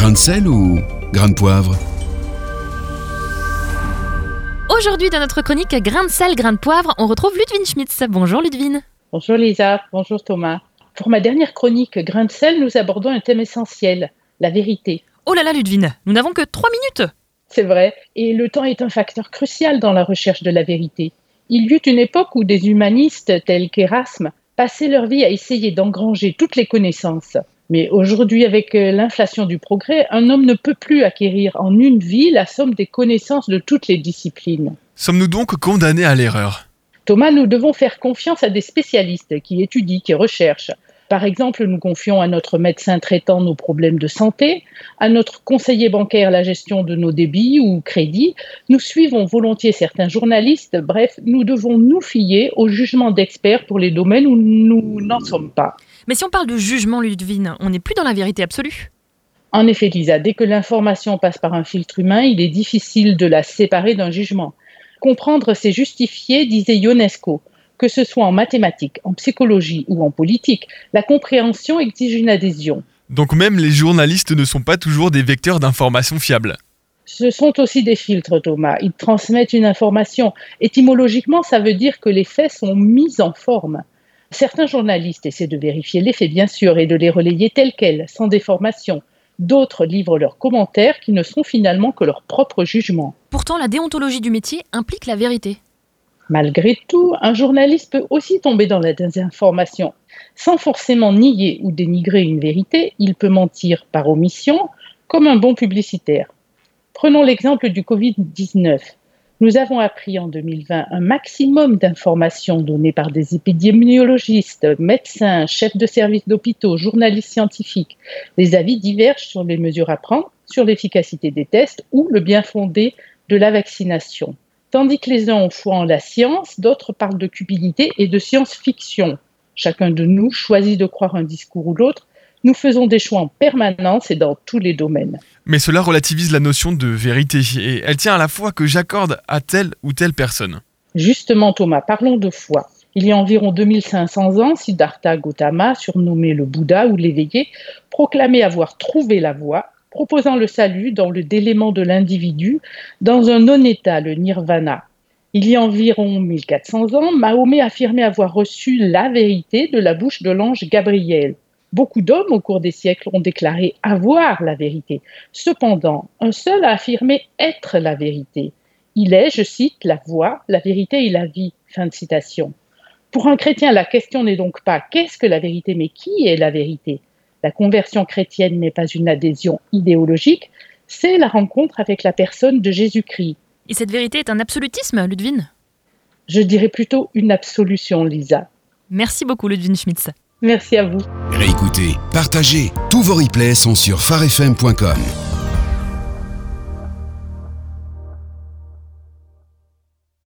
Grain de sel ou grain de poivre Aujourd'hui, dans notre chronique Grain de sel, grain de poivre, on retrouve Ludwine Schmitz. Bonjour Ludwine. Bonjour Lisa, bonjour Thomas. Pour ma dernière chronique Grain de sel, nous abordons un thème essentiel, la vérité. Oh là là Ludwine, nous n'avons que trois minutes C'est vrai, et le temps est un facteur crucial dans la recherche de la vérité. Il y eut une époque où des humanistes tels qu'Erasme passaient leur vie à essayer d'engranger toutes les connaissances. Mais aujourd'hui, avec euh, l'inflation du progrès, un homme ne peut plus acquérir en une vie la somme des connaissances de toutes les disciplines. Sommes-nous donc condamnés à l'erreur? Thomas, nous devons faire confiance à des spécialistes qui étudient, qui recherchent. Par exemple, nous confions à notre médecin traitant nos problèmes de santé, à notre conseiller bancaire la gestion de nos débits ou crédits. Nous suivons volontiers certains journalistes. Bref, nous devons nous fier au jugement d'experts pour les domaines où nous n'en sommes pas. Mais si on parle de jugement, Ludwine, on n'est plus dans la vérité absolue. En effet, Lisa, dès que l'information passe par un filtre humain, il est difficile de la séparer d'un jugement. Comprendre, c'est justifier, disait Ionesco. Que ce soit en mathématiques, en psychologie ou en politique, la compréhension exige une adhésion. Donc même les journalistes ne sont pas toujours des vecteurs d'informations fiables. Ce sont aussi des filtres, Thomas. Ils transmettent une information. Étymologiquement, ça veut dire que les faits sont mis en forme. Certains journalistes essaient de vérifier les faits, bien sûr, et de les relayer tels quels, sans déformation. D'autres livrent leurs commentaires qui ne sont finalement que leur propre jugement. Pourtant, la déontologie du métier implique la vérité. Malgré tout, un journaliste peut aussi tomber dans la désinformation. Sans forcément nier ou dénigrer une vérité, il peut mentir par omission, comme un bon publicitaire. Prenons l'exemple du Covid-19. Nous avons appris en 2020 un maximum d'informations données par des épidémiologistes, médecins, chefs de services d'hôpitaux, journalistes scientifiques. Les avis divergent sur les mesures à prendre, sur l'efficacité des tests ou le bien fondé de la vaccination. Tandis que les uns ont foi en la science, d'autres parlent de cupidité et de science-fiction. Chacun de nous choisit de croire un discours ou l'autre. Nous faisons des choix en permanence et dans tous les domaines. Mais cela relativise la notion de vérité et elle tient à la foi que j'accorde à telle ou telle personne. Justement, Thomas, parlons de foi. Il y a environ 2500 ans, Siddhartha Gautama, surnommé le Bouddha ou l'éveillé, proclamait avoir trouvé la voie, proposant le salut dans le délément de l'individu, dans un non-état, le nirvana. Il y a environ 1400 ans, Mahomet affirmait avoir reçu la vérité de la bouche de l'ange Gabriel. Beaucoup d'hommes au cours des siècles ont déclaré avoir la vérité. Cependant, un seul a affirmé être la vérité. Il est, je cite, la voie, la vérité et la vie. Fin de citation. Pour un chrétien, la question n'est donc pas qu'est-ce que la vérité, mais qui est la vérité? La conversion chrétienne n'est pas une adhésion idéologique, c'est la rencontre avec la personne de Jésus-Christ. Et cette vérité est un absolutisme, Ludwine Je dirais plutôt une absolution, Lisa. Merci beaucoup, Ludwine Schmitz. Merci à vous. Réécoutez, partagez. Tous vos replays sont sur farfm.com.